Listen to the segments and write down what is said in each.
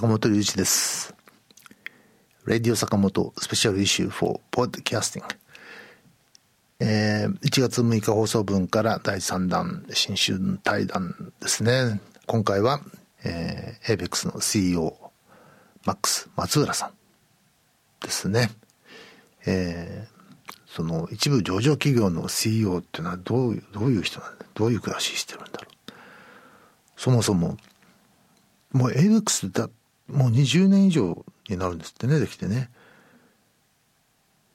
坂本龍一です。レディオ坂本スペシャルイシュー for Podcasting。えー、1月6日放送分から第3弾新春対談ですね。今回は、えー、ABEX の CEO、マックス松浦さんですね。えー、その一部上場企業の CEO っていうのはどういう、どういう人なんだどういう暮らししてるんだろう。そもそも、もう ABEX だ、もう20年以上になるんですってね、できてね。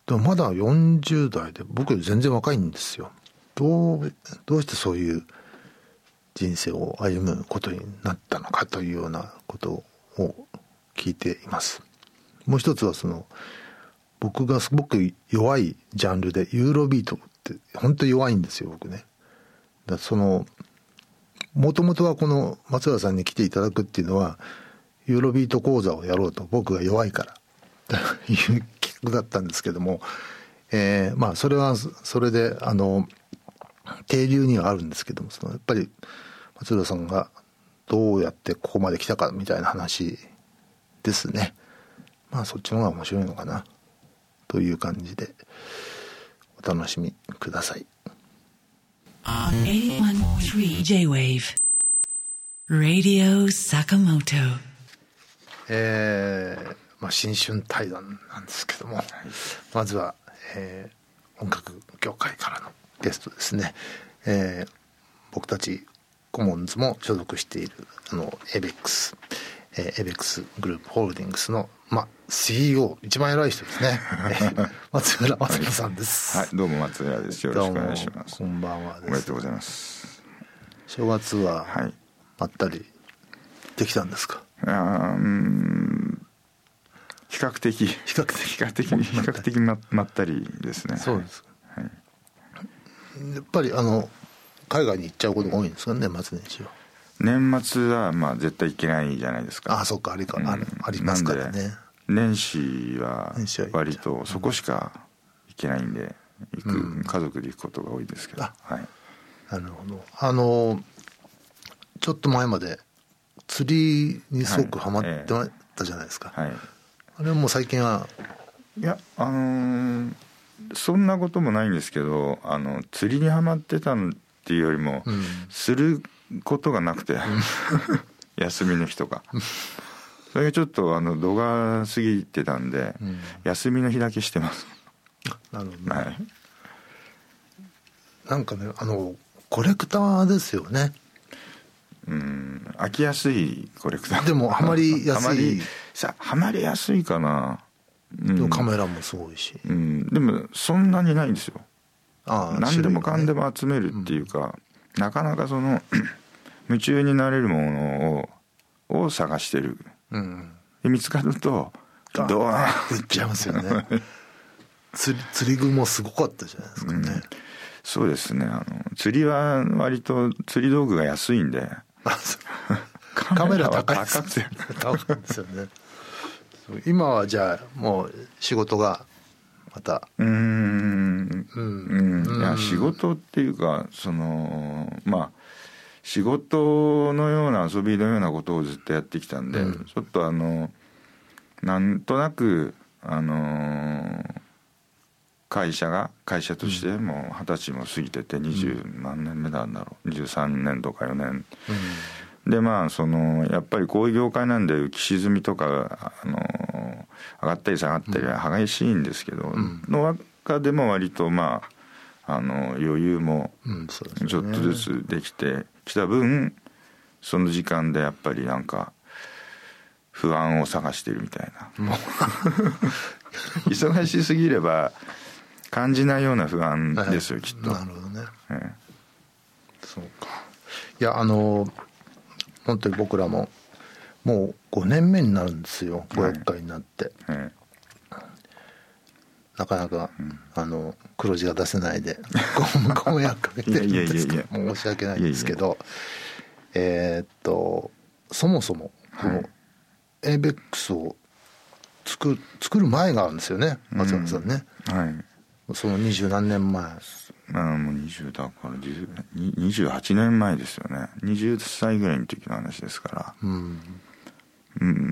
でもまだ40代で、僕より全然若いんですよ。どう、どうしてそういう人生を歩むことになったのかというようなことを聞いています。もう一つはその、僕がすごく弱いジャンルで、ユーロビートって本当に弱いんですよ、僕ね。だその、もともとはこの松浦さんに来ていただくっていうのは、ユーロビート講座をやろうと僕が弱いからという企画だったんですけども、えー、まあそれはそれであの定流にはあるんですけどもそのやっぱり松浦さんがどうやってここまで来たかみたいな話ですね。まあそっちの方が面白いのかなという感じでお楽しみください。A13 J-Wave Radio Sakamoto えー、まあ、新春対談なんですけども、はい、まずは、えー、音楽業界からのゲストですね、えー、僕たちコモンズも所属しているあのエベックス、えー、エベックスグループホールディングスの、まあ、CEO 一番偉い人ですね。松浦松浦さんです。はい。どうも松浦です。よろしくお願いします。こんばんはおめでとうございます。正月はまったりできたんですか、うん。比較的。比較的。比較的比較的ままったりですね。そうです、はい、やっぱりあの海外に行っちゃうことが多いんですかね年末年始は。年末はまあ絶対行けないじゃないですか。ああそっかありか、うん、ありますからね。年始は割とそこしか行けないんで行く、うん、家族で行くことが多いですけど、はい、なるほど。あのちょっと前まで釣りにすごくハマってたじゃないですか、はい、あれはもう最近は。いやあのー、そんなこともないんですけどあの釣りにはまってたっていうよりも、うん、することがなくて、うん、休みの日とか。それがちょっとあの度が過ぎてたんで、うん、休みの日だけしてます。なるほど、ね、はい。なんかねあのコレクターですよねうん飽きやすいコレクター。でもハマりやすい。さハマりやすいかな、うん、カメラもすごいし、うん、でもそんなにないんですよ。あ何でもかんでも集めるっていうか、うん、なかなかその 夢中になれるものをを探してる、うん、で見つかるとドワーンっちゃいますよね。釣り釣り具もすごかったじゃないですかね、うん、そうですね。あの釣りは割と釣り道具が安いんでカメラ高いですよね。高いですよね。今はじゃあもう仕事がまた。うん。うん。いや仕事っていうかそのまあ仕事のような遊びのようなことをずっとやってきたんで、うん、ちょっとあのなんとなくあの会社が会社としてもう二十歳も過ぎてて二十何年目なんだろう。23年とか4年、うん、でまあそのやっぱりこういう業界なんで浮き沈みとかあの上がったり下がったりは激しいんですけど、うん、の中でも割とまああの余裕もちょっとずつできてきた分その時間でやっぱりなんか不安を探してるみたいな。忙しすぎれば感じないような不安ですよ、きっと。なるほどね、ええ、そうか。いやあの本当に僕らももう5年目になるんですよ500回になって、はいなかなか、うん、あの黒字が出せないでご迷惑かけてるんですけど申し訳ないんですけど。えっとそもそもこの ABEX を作作る前があるんですよね松原さんね、うん、はいその二十何年前。あもう20だから28年前ですよね。20歳ぐらいの時の話ですから。うん、うん、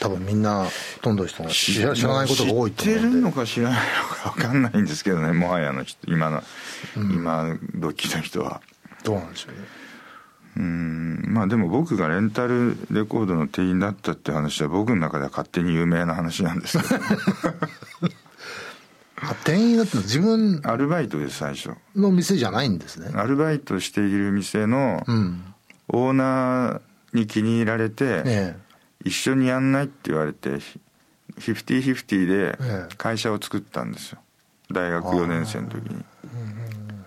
多分みんなほとんどの人が知ら知らないことが多いと知ってる思うんでのか知らないのか分かんないんですけどねもはやの人今の、今時の人は。どうなんでしょうね。うん。まあでも僕がレンタルレコードの店員だったって話は僕の中では勝手に有名な話なんですけど あ店員だって自分アルバイトです最初。の店じゃないんですね。アルバイトしている店のうん。オーナーに気に入られて、え一緒にやんないって言われてフィフティフィフティでええ。会社を作ったんですよ。大学4年生の時に。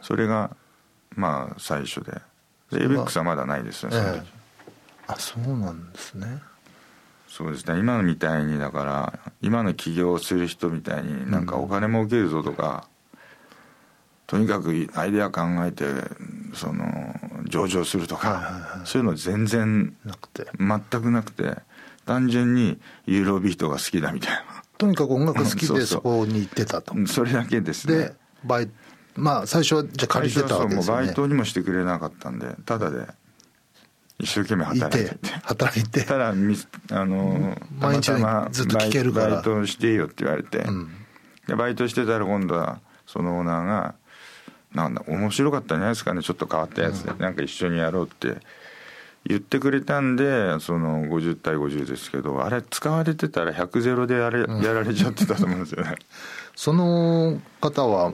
それがまあ最初で。でれは ABEX はまだないですよその時、ええ。あそうなんですねそうですね。今のみたいにだから今の起業する人みたいになんかお金儲けるぞとか、とにかくアイデア考えてその上場するとか、そういうの全然なくて。全くなくて単純にユーロビートが好きだみたいとにかく音楽好きでそこに行ってたと。なそれだけですね。でバイまあ最初はじゃあ借りてたわけですよね。バイトにもしてくれなかったんでただで一生懸命働いてて。働いて。ただみあの毎日ずっと聞けるから。バイトしていいよって言われて、ん。でバイトしてたら今度はそのオーナーが「なんだ面白かったんじゃないですかねちょっと変わったやつで、なんか一緒にやろう」って。言ってくれたんでその50対50ですけどあれ使われてたら100ゼロでやれ、やられちゃってたと思うんですよね、その方は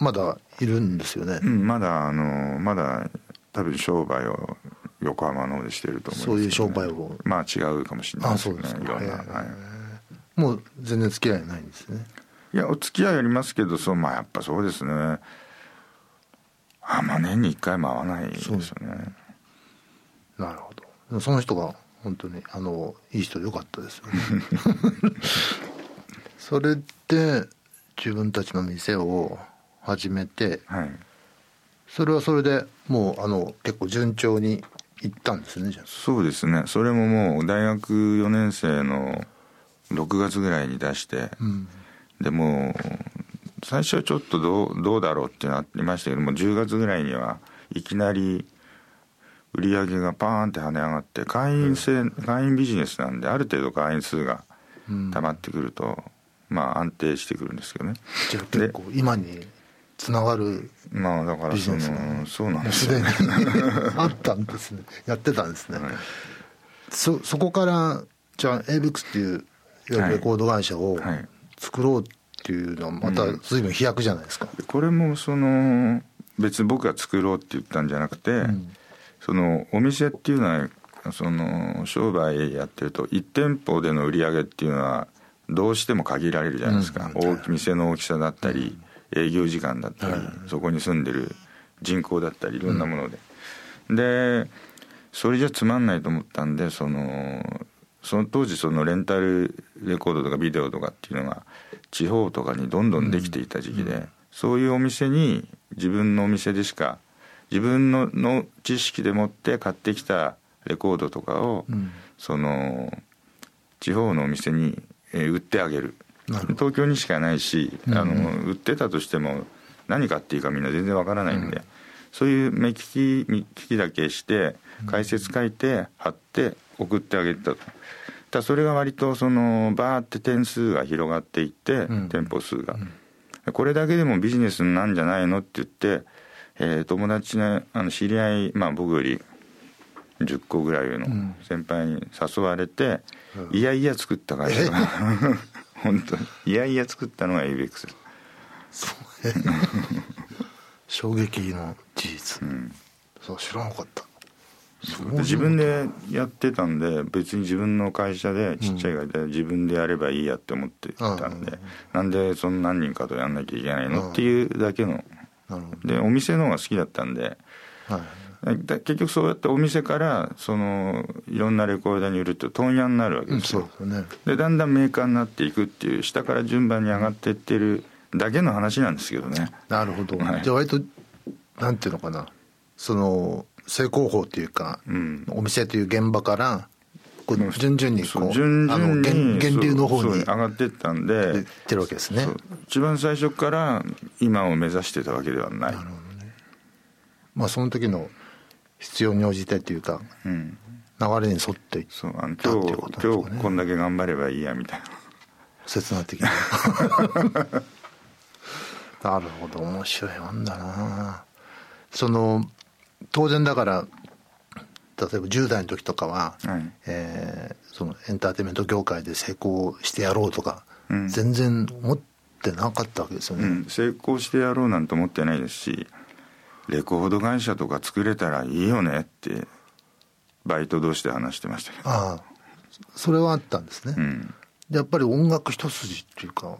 まだいるんですよね、うん、まだあのまだ多分商売を横浜の方でしてると思そういう商売を。まあ違うかもしれないあですけどそうですか。ねいろんな、はい。もう全然付き合いないんですね。いやお付き合いありますけどそうまあやっぱそうですね。あまあ年に1回も会わないですよね。なるほど。その人が本当にあのいい人でよかったですよね。それで自分たちの店を始めてはい。それはそれでもうあの結構順調にいったんですねじゃあ。そうですね。それももう大学4年生の6月ぐらいに出して、うん。でもう最初はちょっとどうどうだろうってなりましたけども10月ぐらいにはいきなり売り上げがパーンって跳ね上がって会員制、会員ビジネスなんである程度会員数が溜まってくると、まあ安定してくるんですけどね。じゃあ結構今につながるまあだからそのそうなんですよすでにあったんですね。やってたんですね、はい。そそこからじゃあ ABEX っていうレコード会社をはい。作ろうっていうのはまた随分飛躍じゃないですか、でこれもその別に僕が作ろうって言ったんじゃなくて、そのお店っていうのはその商売やってると1店舗での売り上げっていうのはどうしても限られるじゃないですか、うん。大き店の大きさだったり、営業時間だったり、そこに住んでる人口だったりいろんなもので、でそれじゃつまんないと思ったんでそのその当時そのレンタルレコードとかビデオとかっていうのが地方とかにどんどんできていた時期で、そういうお店に自分のお店でしか自分のの知識でもって買ってきたレコードとかを、ん。その地方のお店に、えー売ってあげる東京にしかないし、うんあの売ってたとしても何買っていいかみんな全然わからないんで、そういう目利き見利きだけして解説書いて貼って送ってあげてたと。ただそれが割とそのバーって点数が広がっていって、うん。店舗数が、これだけでもビジネスなんじゃないのって言って、えー友達のあの知り合い、まあ、僕より10個ぐらい上のん。先輩に誘われて、いやいや作った会社が本当に。いやいや作ったのが ABEX です衝撃の事実、ん。そう知らなかった。で自分でやってたんで別に自分の会社でちっちゃい会社で自分でやればいいやって思ってたんで、なんでそんな何人かとやんなきゃいけないのっていうだけの。でお店の方が好きだったんで。はい。だ結局そうやってお店からそのいろんなレコーダーに売ると問屋になるわけうんですよ、そうですよね。でだんだんメーカーになっていくっていう下から順番に上がっていってるだけの話なんですけどね。なるほど、はい。じゃあ割となんていうのかな。その正攻法っていうか、うん。お店という現場からこう順々にこう順々あのに源源流の方に上がっていったんでいってるわけですね。一番最初から今を目指してたわけではない。まあその時の必要に応じてっていうかうん、流れに沿っていっそうあのたって今日いうことですかね。今日こんだけ頑張ればいいやみたいな。切な的な なるほど面白いもんだな。その当然だから例えば10代の時とかは、はい。えーそのエンターテインメント業界で成功してやろうとか、うん。全然思ってなかったわけですよね、うん、成功してやろうなんて思ってないですしレコード会社とか作れたらいいよねってバイト同士で話してましたけど、ああそれはあったんですね、うん、やっぱり音楽一筋っていうか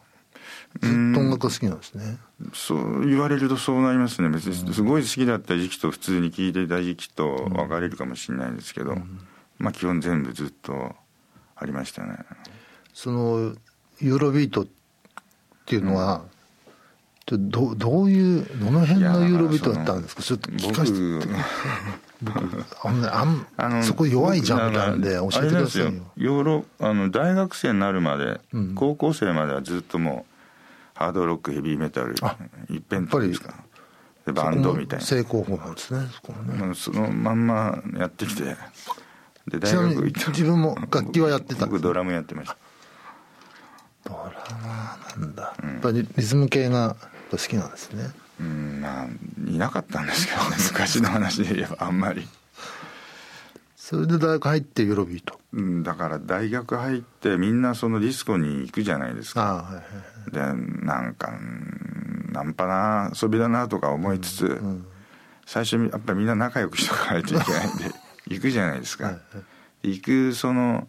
ずっと音楽好きなんですね、そう言われるとそうなりますね。別にすごい好きだった時期と普通に聴いていた時期と分かれるかもしれないですけど、まあ基本全部ずっとありましたね。そのユーロビートっていうのは、どどういうどの辺のユーロビートだったんですか？ちょっと聞かせて。僕あんなあんそこ弱いじゃんみたいなんで教えてくださいよ。ヨーロあの大学生になるまで、うん。高校生まではずっともうハードロックヘビーメタルあ一辺倒ですか？でバンドみたいな。成功法なんですねそこはね。うんそのまんまやってきてで大学行った。自分も楽器はやってた僕ドラムやってました。ドラマーなんだ、やっぱりリズム系が好きなんですね。うんまあいなかったんですけどね 昔の話で言えばあんまり、それで大学入ってユーロビートうん、だから大学入ってみんなそのディスコに行くじゃないですか。ああはいはいでなんかうんナンパな遊びだなとか思いつつ、うん。最初やっぱりみんな仲良くしとかないといけないんで 行くじゃないですか、はいはい。行くその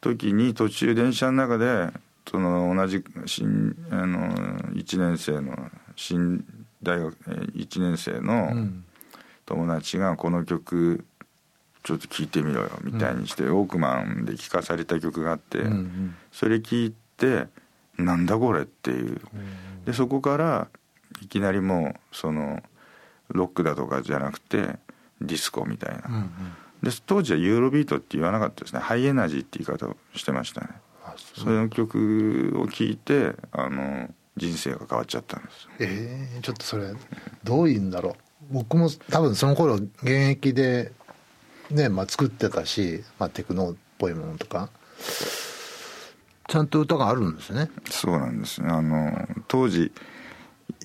時に途中電車の中でその同じ新あの1年生の新大学1年生うのん。友達がこの曲ちょっと聴いてみろよみたいにして、ウォークマンで聴かされた曲があって、うんうん。それ聞いてなんだこれっていう。でそこからいきなりもうそのロックだとかじゃなくてディスコみたいな、うんうん。で当時はユーロビートって言わなかったですね。ハイエナジーって言い方をしてましたね。あその曲を聴いてあの人生が変わっちゃったんです。ええちょっとそれどういうんだろう。僕も多分その頃現役でね、まあ、作ってたし、まあ、テクノっぽいものとかちゃんと歌があるんですね。そうなんですね。あの当時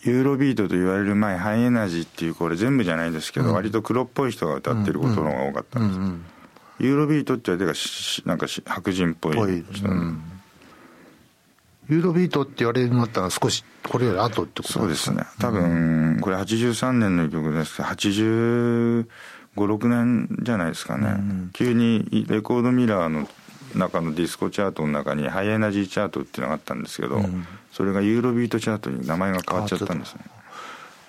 ユーロビートと言われる前ハイエナジーっていうこれ全部じゃないですけど、うん。割と黒っぽい人が歌ってることの方が多かったんです、うんうんユーロビートって言われてかしなんかし白人っぽいぽい、人、うん、ユーロビートって言われるようになったのは少しこれより後ってことそうですなんですかね。多分これ83年の曲ですけど8 5 6年じゃないですかね、うん。急にレコードミラーの中のディスコチャートの中にハイエナジーチャートっていうのがあったんですけど、うん。それがユーロビートチャートに名前が変わっちゃったんですね。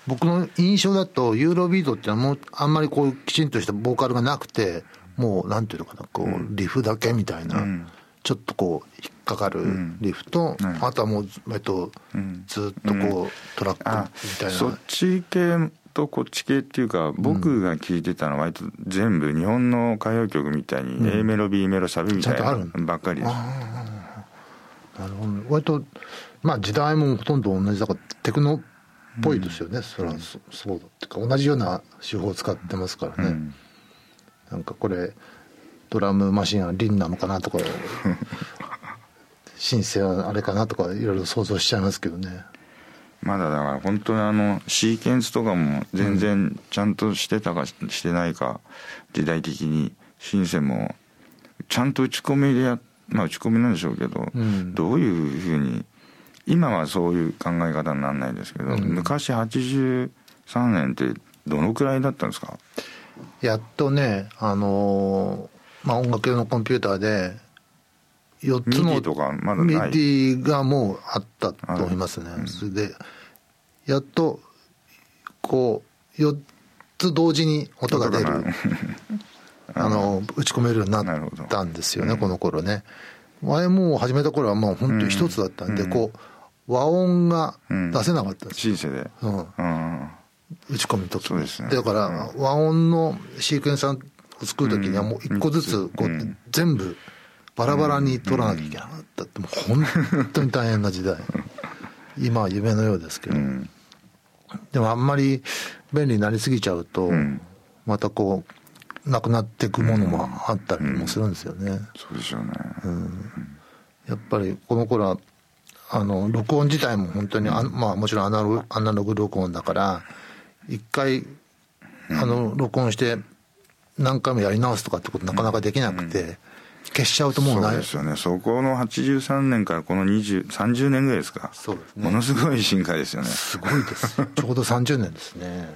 僕の印象だとユーロビートってのはもうあんまりこうきちんとしたボーカルがなくてもうなんていうのかなこうリフだけみたいな、うん。ちょっとこう引っかかるリフと、うん。あとはもう、えっとうん。ずっとこう、トラッあクみたいな。そっち系とこっち系っていうか僕が聞いてたのは割と全部日本の歌謡曲みたいに A メロ B メロサビみたいちゃんとあなるばっかりです。なるほど。ね割とまあ時代もほとんど同じだからテクノっぽいですよね、それはそそうだっていうか同じような手法を使ってますからね、うんなんかこれドラムマシンはリンなのかなとかシンセはあれかなとかいろいろ想像しちゃいますけどね。まだだから本当にあのシーケンスとかも全然ちゃんとしてたかしてないか時代的にシンセもちゃんと打ち込みでやまあ打ち込みなんでしょうけど、うん。どういうふうに今はそういう考え方にならないですけど、うん。昔83年ってどのくらいだったんですか？やっとねあのーまあ音楽用のコンピューターで4つのない。MIDI がもうあったと思いますね、うん。それでやっとこう4つ同時に音が出る あの打ち込めるようになったんですよね、この頃ね。前もう始めた頃はもう本当一つだったんで、うん。こう和音が出せなかったんですシンセで。うん。うん打ち込みときね。だから和音のシークエンサーを作るときにはもう一個ずつこううん。全部バラバラに取らなきゃいけなかったってもう本当に大変な時代。今は夢のようですけど、うん。でもあんまり便利になりすぎちゃうと、ん。またこうなくなっていくものもあったりもするんですよね、そうでしょうね、やっぱりこの頃はあの録音自体も本当にあ、まあもちろんアナログアナログ録音だから一回あの録音して何回もやり直すとかってことなかなかできなくて、消しちゃうともうない。そうですよね。そこの83年からこの20 30年ぐらいですか。そうですね。ものすごい進化ですよね。すごいです ちょうど30年ですね。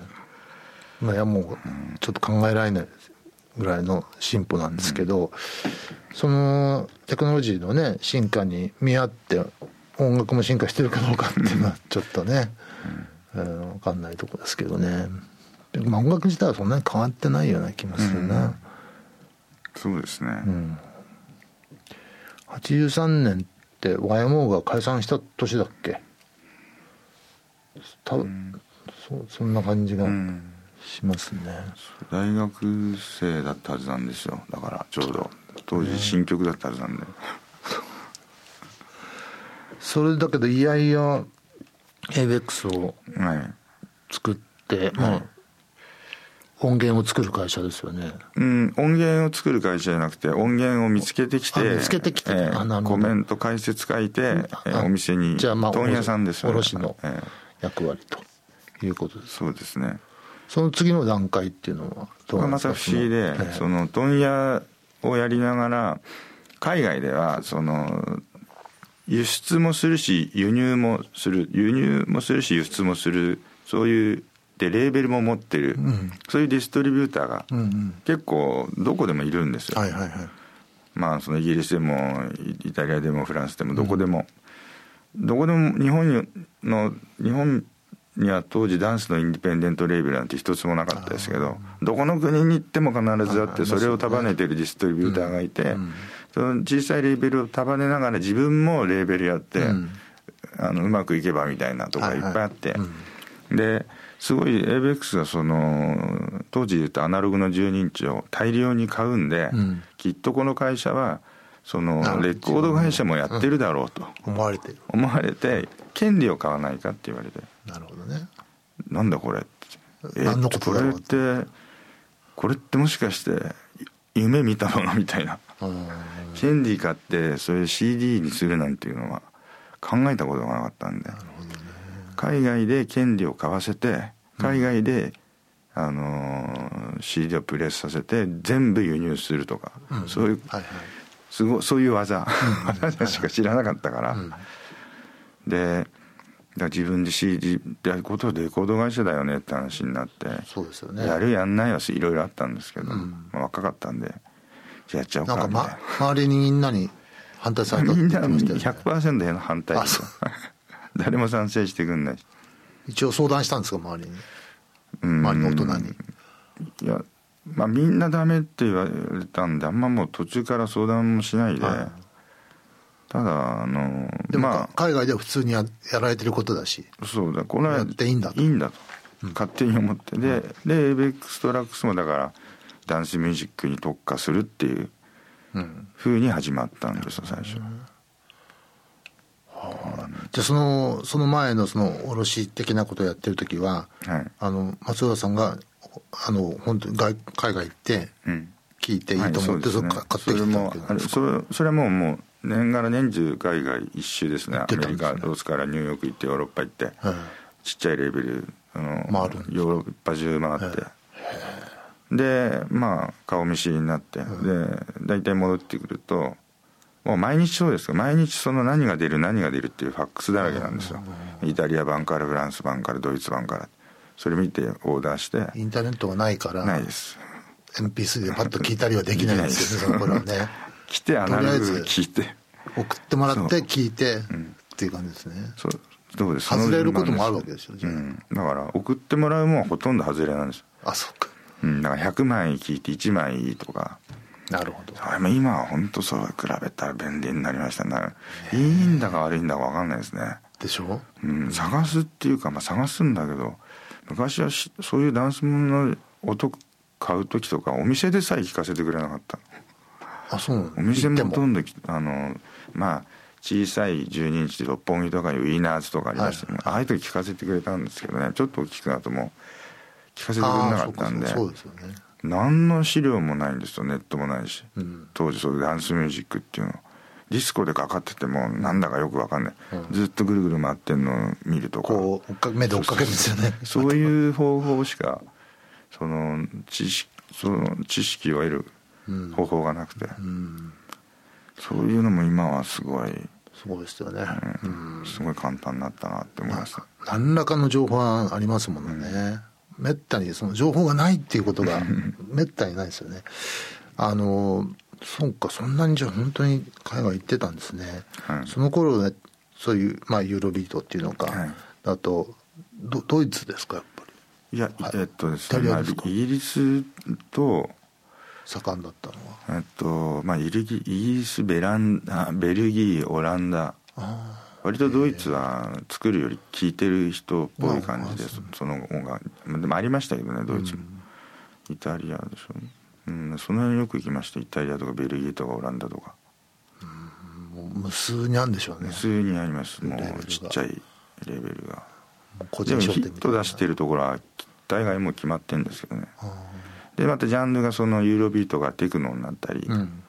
まあいやもうちょっと考えられないぐらいの進歩なんですけど、そのテクノロジーのね進化に見合って音楽も進化してるかどうかっていうのはちょっとね、うん分かんないとこですけどね。でまあ音楽自体はそんなに変わってないような気もするな、そうですね、83年って YMO が解散した年だっけ？多分、そうそんな感じがうんしますね、大学生だったはずなんですよ。だからちょうど。当時新曲だったはずなんで、それだけどいやいや ABEX をはい作って、まあ音源を作る会社ですよね。うん、音源を作る会社じゃなくて音源を見つけてきてあ見つけてきてええあなるほど。コメント解説書いて、ええあお店にじゃあまあ問屋さんですよね。卸のええ。役割ということです。そうですね。その次の段階っていうのはどうなんですか？また不思議で、その問屋をやりながら海外ではその輸出もするし輸入もする。輸入もするし輸出もする。そういうでレーベルも持ってる、ん。そういうディストリビューターがうんうん。結構どこでもいるんですよ、はいはいはい。まあそのイギリスでもイイタリアでもフランスでもどこでも、どこでも日本にの日本には当時ダンスのインディペンデントレーベルなんて一つもなかったですけどどこの国に行っても必ずあってそれを束ねてるディストリビューターがいて、その小さいレーベルを束ねながら自分もレーベルやって、うん。あのうまくいけばみたいなとこがいっぱいあって、はいはですごい ABEX がその当時で言うとアナログの12インチを大量に買うんで、うん。きっとこの会社はそのレコード会社もやってるだろうと。思われてる。思われて権利を買わないかって言われて。なるほどね。なんだこれって。何のことだろうこれってこれってもしかして夢見たものみたいなうん権利買ってそれ CD にするなんていうのは考えたことがなかったんで海外で権利を買わせて海外で、あのー CD をプレスさせて全部輸入するとか、そういうはいはいすごそういう技技しか知らなかったから、でだから自分で CD やることでレコード会社だよねって話になってそうですよね。やるやんないはいろいろあったんですけど、まあ、若かったんでやっちゃおうなんか、ま、周りにみんなに反対されたって言ってましたよね。100%への反対。誰も賛成してくんない。し一応相談したんですか周りに？うん。周りの大人に。いやまあみんなダメって言われたんであんまもう途中から相談もしないで、はい。ただあのでも、まあ。海外では普通にややられてることだし。そうだこれはやっていいんだと。いいんだと、勝手に思って。ででエイベックストラックスもだからダンスミュージックに特化するっていううん。ふうに始まったんですよ最初、じゃあそのその前のその卸的なことをやってる時ははい。あの松浦さんがあの本当に外海外行ってうん。聞いていいと思って、はいそれか買ってきたそれもわけですか？それそれはもうもう年がら年中海外一周ですね。ア行ってメリカロスからニューヨーク行ってヨーロッパ行って、はいちっちゃいレベルあの回るんですヨーロッパ中回って、でまあ顔見知りになって、で大体戻ってくるともう毎日そうですか毎日その何が出る何が出るっていうファックスだらけなんですよ、イタリア版からフランス版からドイツ版から。それ見てオーダーして。インターネットがないからないです。MP3 でパッと聞いたりはできないんですよ ねその頃はね。来てアナログ聞いて。送ってもらって聞いてっていう感じですね。そう。どうです？外れることもあるわけけですよじゃあ。うん、だから送ってもらうもんはほとんど外れなんですあそっかうん、だから100枚聞いて1枚いいとか。なるほど。それも今は本当そう比べたら便利になりましたね。いいんだか悪いんだか分かんないですね、でしょ？うん、探すっていうか、まあ、探すんだけど昔はしそういうダンスものの音買う時とかお店でさえ聞かせてくれなかった。あそうなの？お店もほとんどきあのまあ小さい12インチで六本木とかにウィーナーズとかありましたけど、ああいう時聞かせてくれたんですけどね。ちょっと大きくなるともう聞かせてくれなかったんでそうですよね。何の資料もないんですよネットもないし、うん。当時そういうダンスミュージックっていうの。ディスコでかかっててもなんだかよく分かんない、うん。ずっとぐるぐる回ってんのを見るとか。こう追っか目で追っかけるんですよね。そういう方法しかその知識その知識を得るうん。方法がなくて、うん。そういうのも今はすごい、すごいですよね、うん。すごい簡単になったなって思いました。何らかの情報はありますものね、めったにその情報がないっていうことが めったにないですよね。あのそうかそんなにじゃあ本当に海外行ってたんですね、はい。その頃ねそういう、まあ、ユーロビートっていうのか、はい。あとドドイツですかやっぱり？いや、はい。えっとですね、イギリスと盛んだったのは？えっとまあイギリスベランあベルギーオランダ。あ割とドイツは作るより聞いてる人っぽい感じでその方がまあでもありましたけどねドイツも、イタリアでしょうんその辺よく行きました。イタリアとかベルギーとかオランダとか。あもう無数にあるんでしょうね。普通にあります。もうちっちゃいレベルが。個でもヒット出してるところは大概もう決まってるんですけどね。あでまたジャンルがそのユーロビートがテクノになったり、ーうん。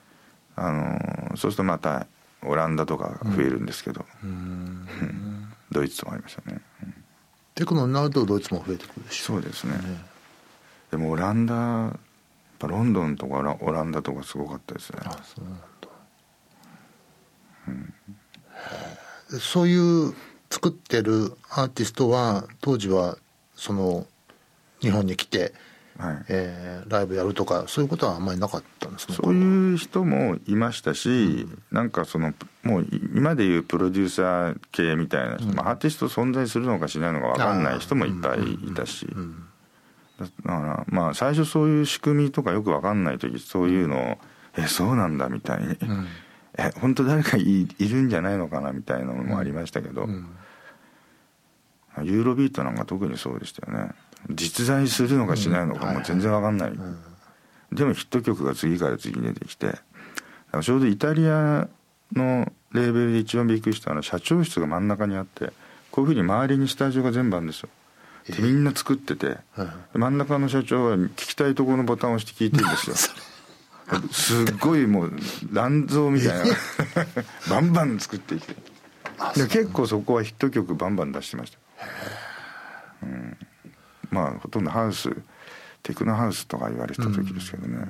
あのーそうするとまたオランダとか増えるんですけど、うん。ドイツもありましたね、うん。テクノになるとドイツも増えてくるでしょ。そうですね。ね。でもオランダやっぱロンドンとかオランダとかすごかったですね。あそうなんだ、へえそういう作ってるアーティストは当時はその日本に来て、はい。えーライブやるとかそういうことはあんまりなかったんですねそういう人もいましたし、なんかそのもう今でいうプロデューサー系みたいな人、まあ、アーティスト存在するのかしないのか分かんない人もいっぱいいたし、うん。だからまあ最初そういう仕組みとかよく分かんない時そういうのを「えそうなんだ」みたいに「うん。え本当誰かいいるんじゃないのかな」みたいなのもありましたけど、うん。ユーロビートなんか特にそうでしたよね実在するのかしないのかもう全然分かんない、うん。でもヒット曲が次から次に出てきてちょうどイタリアのレーベルで一番びっくりしたのは社長室が真ん中にあってこういうふうに周りにスタジオが全部あるんですよ。でみんな作っててはい真ん中の社長は聞きたいところのボタンを押して聞いてるんですよ。すっごいもう乱造みたいな。バンバン作っていて。で結構そこはヒット曲バンバン出してました、うん、まあほとんどハウステクノハウスとか言われてた時ですけどね、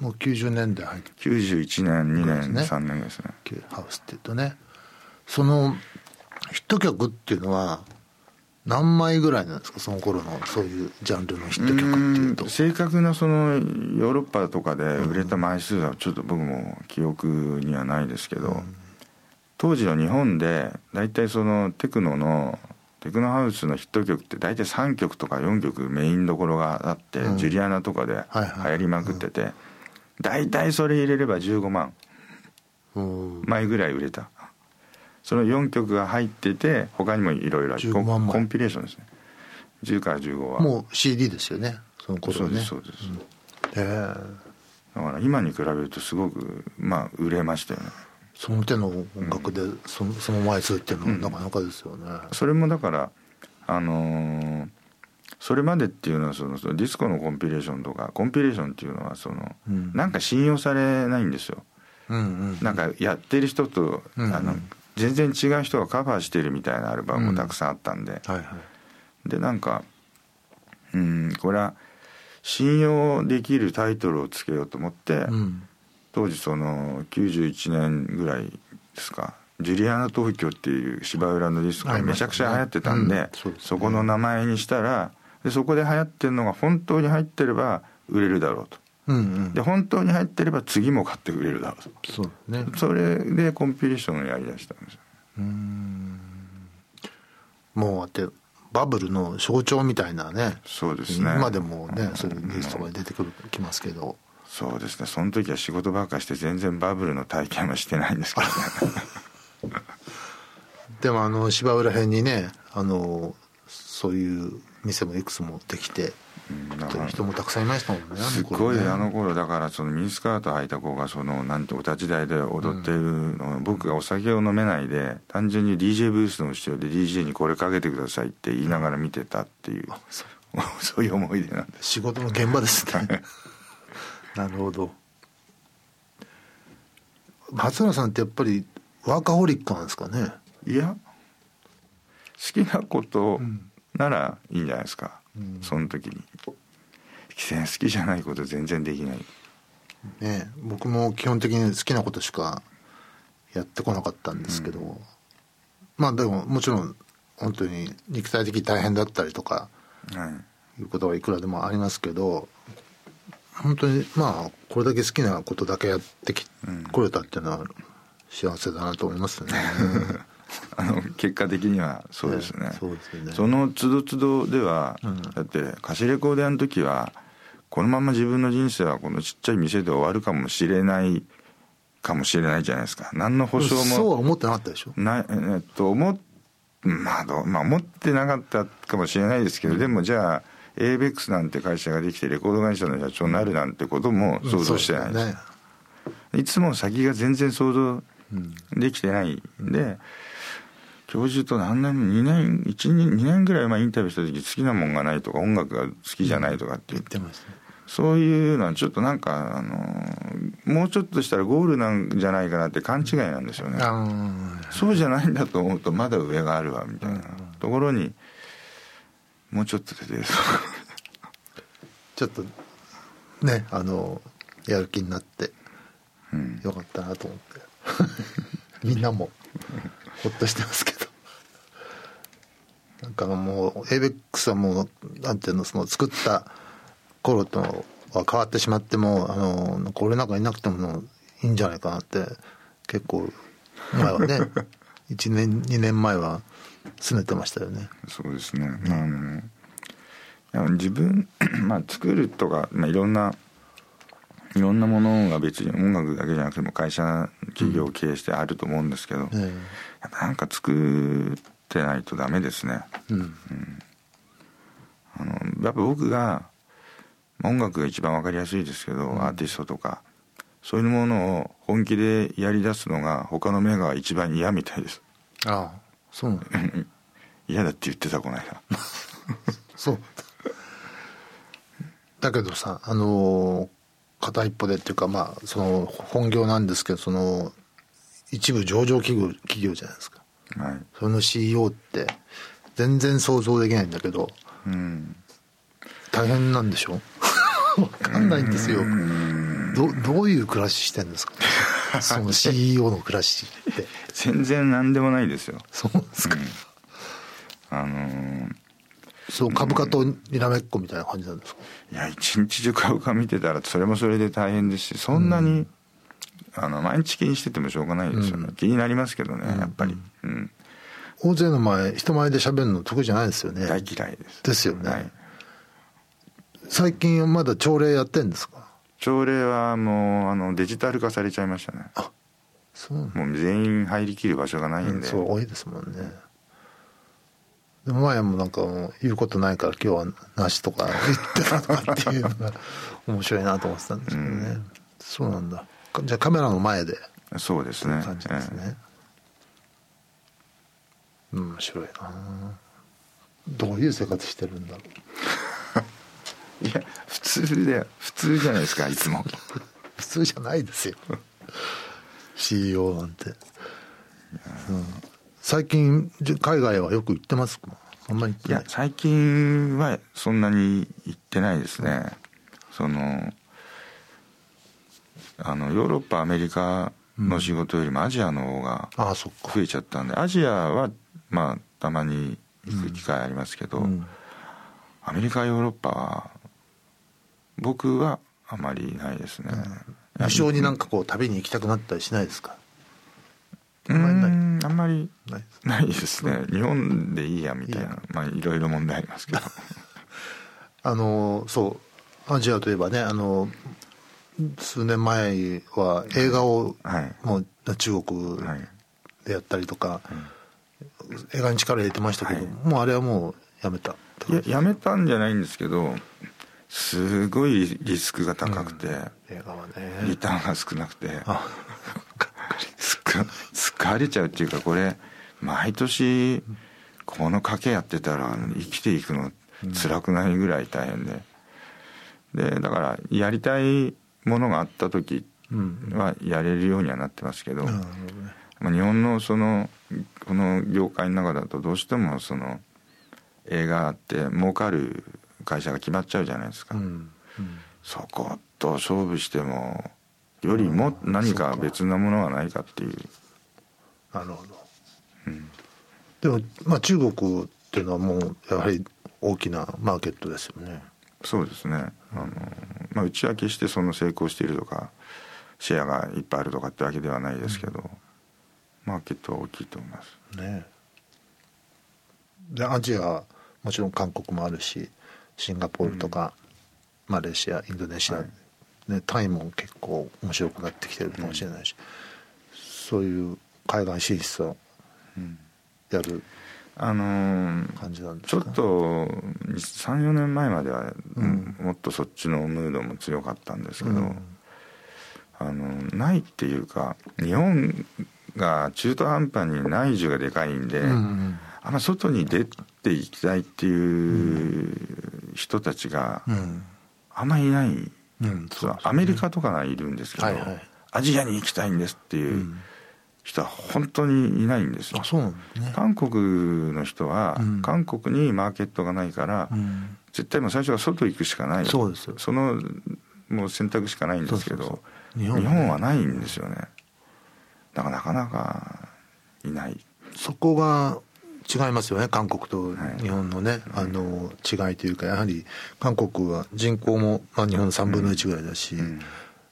もう90年代入って。91年2年、ね3年。ですね。きハウスっていうとね。そのヒット曲っていうのは何枚ぐらいなんですか？その頃のそういうジャンルのヒット曲っていうと。ん正確なそのヨーロッパとかで売れた枚数はちょっと僕も記憶にはないですけど、当時の日本で大体そのテクノのテクノハウスのヒット曲って大体3曲とか4曲メインどころがあって、うん。ジュリアナとかで流行りまくってて、大体それ入れれば15万。うん枚ぐらい売れた。その4曲が入ってて他にもいろいろ15万枚。コンピレーションですね。10から15は。もう CD ですよねその頃ね。そうですそうです、へえだから今に比べるとすごくまあ売れましたよねその手の音楽でそのその枚数っていうのはなかなかですよね、それもだからあのーそれまでっていうのはそのディスコのコンピレーションとかコンピレーションっていうのはその、うん。なんか信用されないんですよ。うんうんなんかやってる人と、うんあの全然違う人がカバーしてるみたいなアルバムもたくさんあったんで、はいはい。でなんかうんこれは信用できるタイトルをつけようと思って、うん当時その91年ぐらいですか。ジュリアナ東京っていう芝浦のディスコがめちゃくちゃ流行ってたんで,、そこの名前にしたらでそこで流行ってるのが本当に入ってれば売れるだろうと。うんうん。で本当に入ってれば次も買ってくれるだろうと。そうね。それでコンピレーションをやりだしたんですよ。うん。もうあってバブルの象徴みたいなね。そうですね。今でもねそういうニュースとかに出てくるきますけどそうですね。その時は仕事ばっかして全然バブルの体験はしてないんですけどね。でもあの芝浦辺にねあのそういう店もいくつもできて人もたくさんいましたもんねすごいあの頃だからそのミニスカート履いた子がそのなんてお立ち台で踊ってるのを僕がお酒を飲めないで単純に DJ ブースの後ろで DJ にこれかけてくださいって言いながら見てたっていうそ そういう思い出なんです。仕事の現場ですね なるほど。松村さんってやっぱりワーカホリックなんですかね？いや好きなことならいいんじゃないですか、うん、その時に。好きじゃないこと全然できない。ね僕も基本的に好きなことしかやってこなかったんですけど、うん、まあでももちろん本当に肉体的に大変だったりとか、はい、いうことはいくらでもありますけど本当にまあこれだけ好きなことだけやってき、これたっていうのは幸せだなと思いますね。あの結果的にはそうですね。そうですねその都度都度では、うん、だって貸しレコード屋の時はこのまま自分の人生はこのちっちゃい店で終わるかもしれないかもしれないじゃないですか。何の保証もそうは思ってなかったでしょ。なえっと思まあどまあ思ってなかったかもしれないですけど、うん、でもじゃあ ABEX なんて会社ができてレコード会社の社長になるなんてことも想像してないです、ね、いつも先が全然想像できてないんで、教授と何年2年12年ぐらい前インタビューした時好きなもんがないとか音楽が好きじゃないとかって言ってます、ね、そういうのはちょっとなんかあのもうちょっとしたらゴールなんじゃないかなって勘違いなんですよね。そうじゃないんだと思うとまだ上があるわみたいな。ところにもうちょっとで ちょっとねあのやる気になってよかったなと思って、うん、みんなもほっとしてますけど。なんかもう ABEX はもうなんていうのその作った頃とは変わってしまってもあのこれなんかいなくてもいいんじゃないかなって結構前はね 1年2年前は拗ねてましたよね。そうですね、あの自分、まあ、作るとか、まあ、いろんないろんなものが別に音楽だけじゃなくても会社企業を経営してあると思うんですけど、うん、やっぱなんか作ってないとダメですね。うん、うん、あのやっぱ僕が音楽が一番わかりやすいですけど、うん、アーティストとかそういうものを本気でやり出すのが他のメガは一番嫌みたいです。ああそう 嫌だって言ってたこの間。そう。だけどさあの片一方でっていうかまあその本業なんですけどその一部上場企業企業じゃないですか、はい、その CEO って全然想像できないんだけど、うん、大変なんでしょ？分かんないんですよ。どどういう暮らししてんですか？その CEO の暮らしって全然何でもないですよ。そうですか、うん、あのー、そう株価とにらめっこみたいな感じなんですか、いや一日中株価見てたらそれもそれで大変ですしそんなに、うん、あの毎日気にしててもしょうがないですよね、うん、気になりますけどねやっぱり、うん、大勢の前人前で喋るの得意じゃないですよね。大嫌いです。ですよね、はい、最近まだ朝礼やってんですか？朝礼はもうあのデジタル化されちゃいましたね。あそうもう全員入りきる場所がないんで、そう多いですもんね。でも前もなんかもう言うことないから今日はなしとか言ってたとかっていうのが面白いなと思ってたんですけどね、うん、そうなんだ。じゃあカメラの前で。そうですね。感じですね、えー、面白いな。どういう生活してるんだろう。いや普通で普通じゃないですかいつも。普通じゃないですよ CEO なんて、うん、最近海外はよく行ってますか？あんまりい。や最近はそんなに行ってないですね、うん、そのあのヨーロッパアメリカの仕事よりもアジアの方が増えちゃったんで、アジアはまあたまに行く機会ありますけど、うん、アメリカヨーロッパは僕はあまりないですね、無性になんかこう旅に行きたくなったりしないですか？うんあんまりない？です。ね。日本でいいやみたいな。まあいろいろ問題ありますけど。あのそう。アジアといえばねあの数年前は映画を、はい、もう中国でやったりとか、はい、映画に力入れてましたけど、はい、もうあれはもうやめたいややめたんじゃないんですけどすごいリスクが高くて、うん、映画はね。リターンが少なくて。疲れちゃうっていうかこれ毎年この賭けやってたら生きていくの辛くないぐらい大変で。でだからやりたいものがあった時うん。はやれるようにはなってますけど、まあ、日本のそのこの業界の中だとどうしてもその映画って儲かる会社が決まっちゃうじゃないですか、うんうん。そこと勝負してもよりも何か別なものはないかっていう、なるほど。うん。でもまあ中国っていうのはもうやはり大きなマーケットですよね。そうですね。あの、まあ、うちは決してその成功しているとかシェアがいっぱいあるとかってわけではないですけど、マーケットは大きいと思います。ね。でアジアはもちろん韓国もあるしシンガポールとか、マレーシアインドネシア、はい。ね、タイも結構面白くなってきてるかもしれないし、そういう海外進出をうん。やるあのー感じなんですちょかっと34年前までは、うん。もっとそっちのムードも強かったんですけど、うん。あのないっていうか日本が中途半端に内需がでかいんで、うんうん。あんま外に出ていきたいっていう人たちがうんあんまりいない、うん。アメリカとかはいるんですけど、アジアに行きたいんですっていううん人は本当にいないんですよ。韓国の人は、うん。韓国にマーケットがないから、うん。絶対もう最初は外行くしかないそうですよ。そのもう選択しかないんですけど日本はないんですよね。だからなかなかいない。そこが違いますよね韓国とはい。日本のね、あの違いというかやはり韓国は人口も、まあ、日本の3分の1ぐらいだし、うん。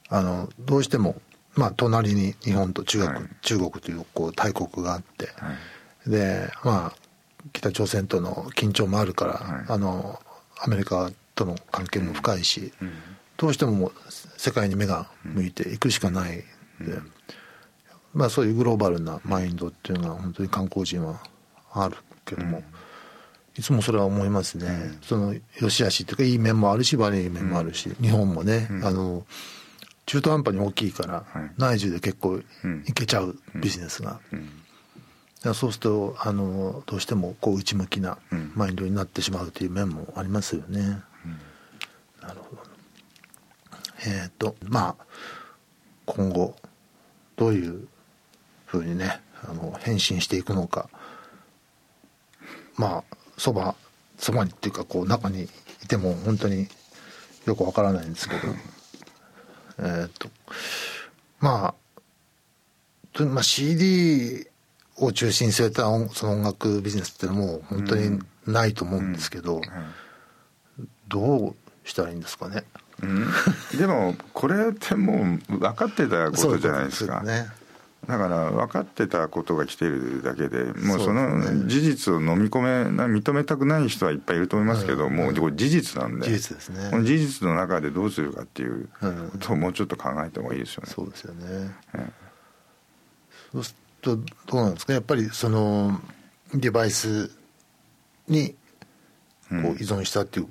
あのどうしても、まあ、隣に日本と中国,、はい。中国というこう大国があって、はい。でまあ北朝鮮との緊張もあるから、はい。あのアメリカとの関係も深いし、うん。どうしてももう世界に目が向いていくしかないで、まあそういうグローバルなマインドっていうのは本当に観光人はあるけども、いつもそれは思いますね、その良し悪しっていうかいい面もあるし悪い面もあるし、日本もね、あの中途半端に大きいから、はい。内需で結構うんいけちゃうビジネスが、そうするとあのどうしてもこう内向きなうん。マインドになってしまうという面もありますよね。なるほど。えっ、とまあ今後どういうふうにねあの変身していくのかまあそばそばにっていうかこう中にいても本当によくわからないんですけど。えっとまあとまあ CD を中心に据えた音その音楽ビジネスっていうのはもう本当にないと思うんですけど、はいどうしたらいいんですかね。うん。でもこれってもう分かってたことじゃないですか。そうね。だから分かってたことが来てるだけでもうその事実を飲み込めな認めたくない人はいっぱいいると思いますけど、もうこれ事実なんで事実ですね。この事実の中でどうするかっていううんことをもうちょっと考えた方がいいですよね。そうですよね。えそうするとどうなんですか？やっぱりそのデバイスにこう依存したっていう、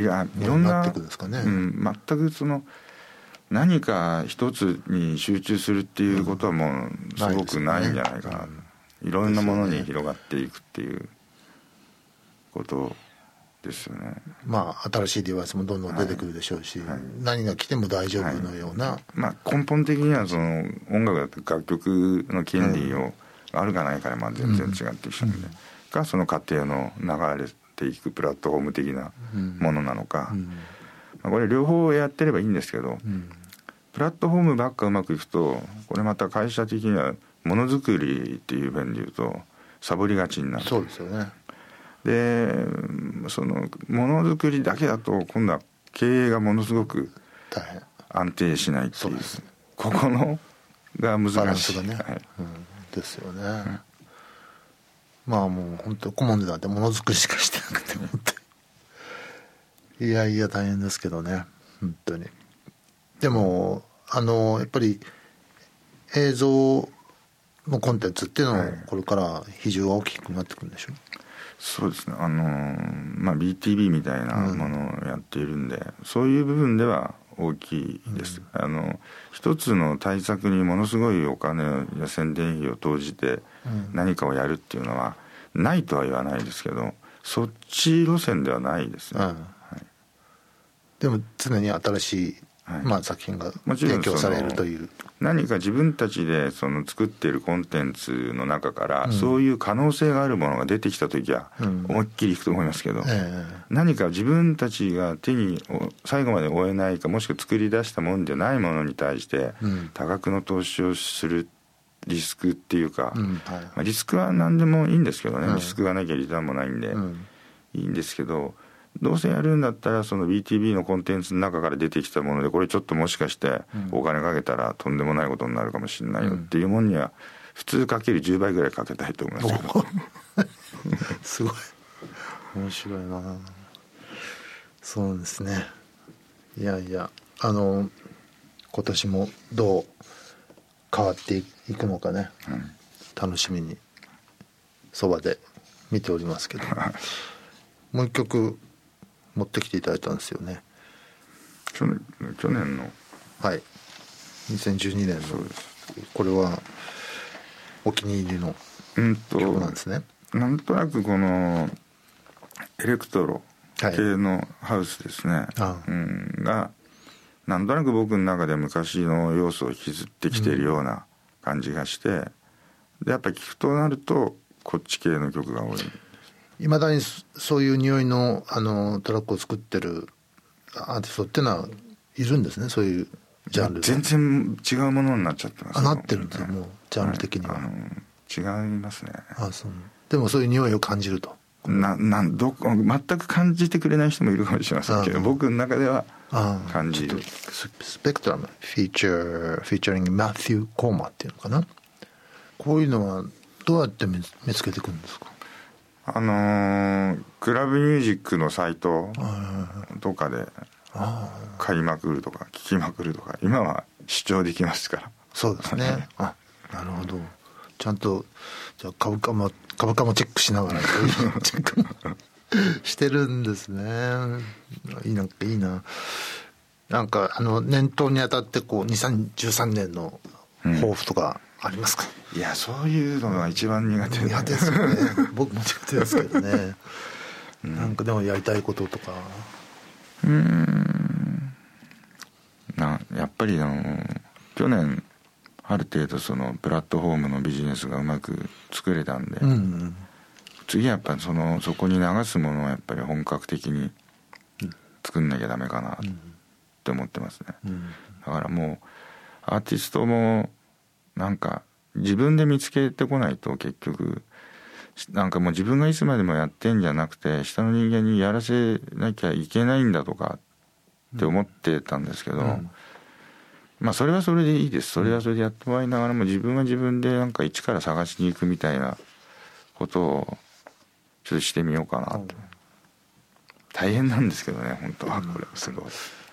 いやいろんなうん、全くその何か一つに集中するっていうことはもうすごくないんじゃないかな、いろんなものに広がっていくっていうことですよね。まあ新しいデバイスもどんどん出てくるでしょうし、はい。何が来ても大丈夫のような、まあ、根本的にはその音楽だって楽曲の権利をあるかないかでまあ全然違ってきたので、がその過程の流れていくプラットフォーム的なものなのか、うん。まあ、これ両方やってればいいんですけど、うんプラットフォームばっかうまくいくとこれまた会社的にはものづくりっていう面で言うとサボりがちになる。そうですよね。でそのものづくりだけだと今度は経営がものすごく大変。安定しないっていうそうですここのが難しい。バランスがね、はい。うん、ですよね、まあもう本当顧問でなんてものづくりしかしてなくて本当にいやいや大変ですけどね。本当に。でもあのやっぱり映像のコンテンツっていうのははい。これから比重が大きくなってくるんでしょ？そうですね。あのーまあ BTV みたいなものをやっているんで、そういう部分では大きいです、あの一つの対策にものすごいお金や宣伝費を投じてうん。何かをやるっていうのはないとは言わないですけどそっち路線ではないですね、うんでも常に新しいはい。まあ、作品が提供されるという。何か自分たちでその作っているコンテンツの中から、そういう可能性があるものが出てきた時はうん。思いっきりいくと思いますけど、え何か自分たちが手にお最後まで追えないかもしくは作り出したものじゃないものに対してうん。多額の投資をするリスクっていうか、えうん。はい。まあ、リスクは何でもいいんですけどね、うん。リスクがなきゃリターンもないんで、うん。いいんですけどどうせやるんだったらその BTB のコンテンツの中から出てきたものでこれちょっともしかしてお金かけたらとんでもないことになるかもしれないよっていうものには普通かける10倍ぐらいかけたいと思いますけど。すごい。面白いな。そうですね。いやいやあの今年もどう変わっていくのかね、楽しみにそばで見ておりますけど。もう一曲持ってきていただいたんですよね。去年去年の？はい。2012年のこれはお気に入りのうんと曲なんですね。なんとなくこのエレクトロはい系のハウスですね、あうん、がなんとなく僕の中で昔の要素を引きずってきているような感じがして、でやっぱり聞くとなるとこっち系の曲が多いいまだにそそういう匂いのあのトラックを作ってるアーティストっていうのはいるんですね。そういうジャンルで全然違うものになっちゃってますあなってるんですよ。もうジャンル的には、いあの違いますね。あそう。でもそういう匂いを感じると。ななんどこ全く感じてくれない人もいるかもしれませんけどあ僕の中では感じる。ススペクトラムフィーチャーフィーチャリングマティー・コーマっていうのかな。こういうのはどうやって見つ見つけてくるんですか？あのークラブミュージックのサイトとかで買いまくるとか聞きまくるとか今は視聴できますから。そうですね。あなるほど。ちゃんとじゃあ株価も株価もチェックしながら チェックもしてるんですね。いいないいな。なんかあの念頭にあたってこう2013年の抱負とかありますか、いやそういうのが一番苦手で。苦手ですよね。僕も苦手ですけどね、なんかでもやりたいこととか。なやっぱりあの去年ある程度そのプラットフォームのビジネスがうまく作れたんで、うん次はやっぱりそのそこに流すものはやっぱり本格的に作んなきゃダメかなって思ってますね、うん。だからもうアーティストもなんか自分で見つけてこないと結局。なんかもう自分がいつまでもやってんじゃなくて下の人間にやらせなきゃいけないんだとかって思ってたんですけど、うん。まあそれはそれでいいです。それはそれでやってもらいながらも自分は自分でなんか一から探しに行くみたいなことをちょっとしてみようかなと、大変なんですけどね本当はこれすごい、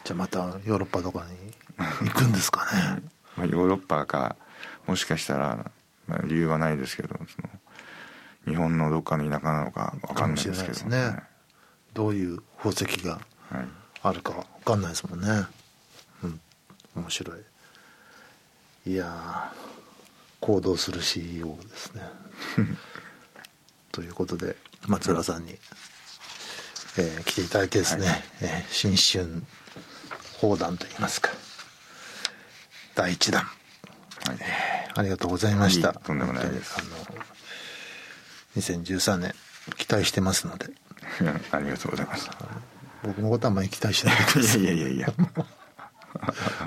じゃあまたヨーロッパとかに行くんですかね。まあ、ヨーロッパかもしかしたら、まあ、理由はないですけどその日本のどっかの田舎なのかわかんないですけど。ね。どういう宝石がはいあるかわかんないですもんね。うん。面白い。いやー行動する CEO ですね。ということで松浦さんに、えー来ていただいてですね、はい。えー新春砲弾といいますか。第一弾はい。ありがとうございました。いいとんでもないです。あの2013年期待してますので。ありがとうございます。僕のことはあんまり期待しないでくださいいやいやいや。い や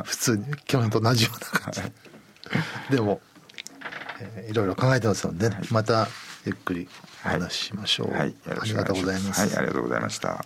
普通に去年と同じような感じ。で でも、えーいろいろ考えてますので、ね、またゆっくりお話ししましょう、はい。よろありがとうございます、はい。ありがとうございました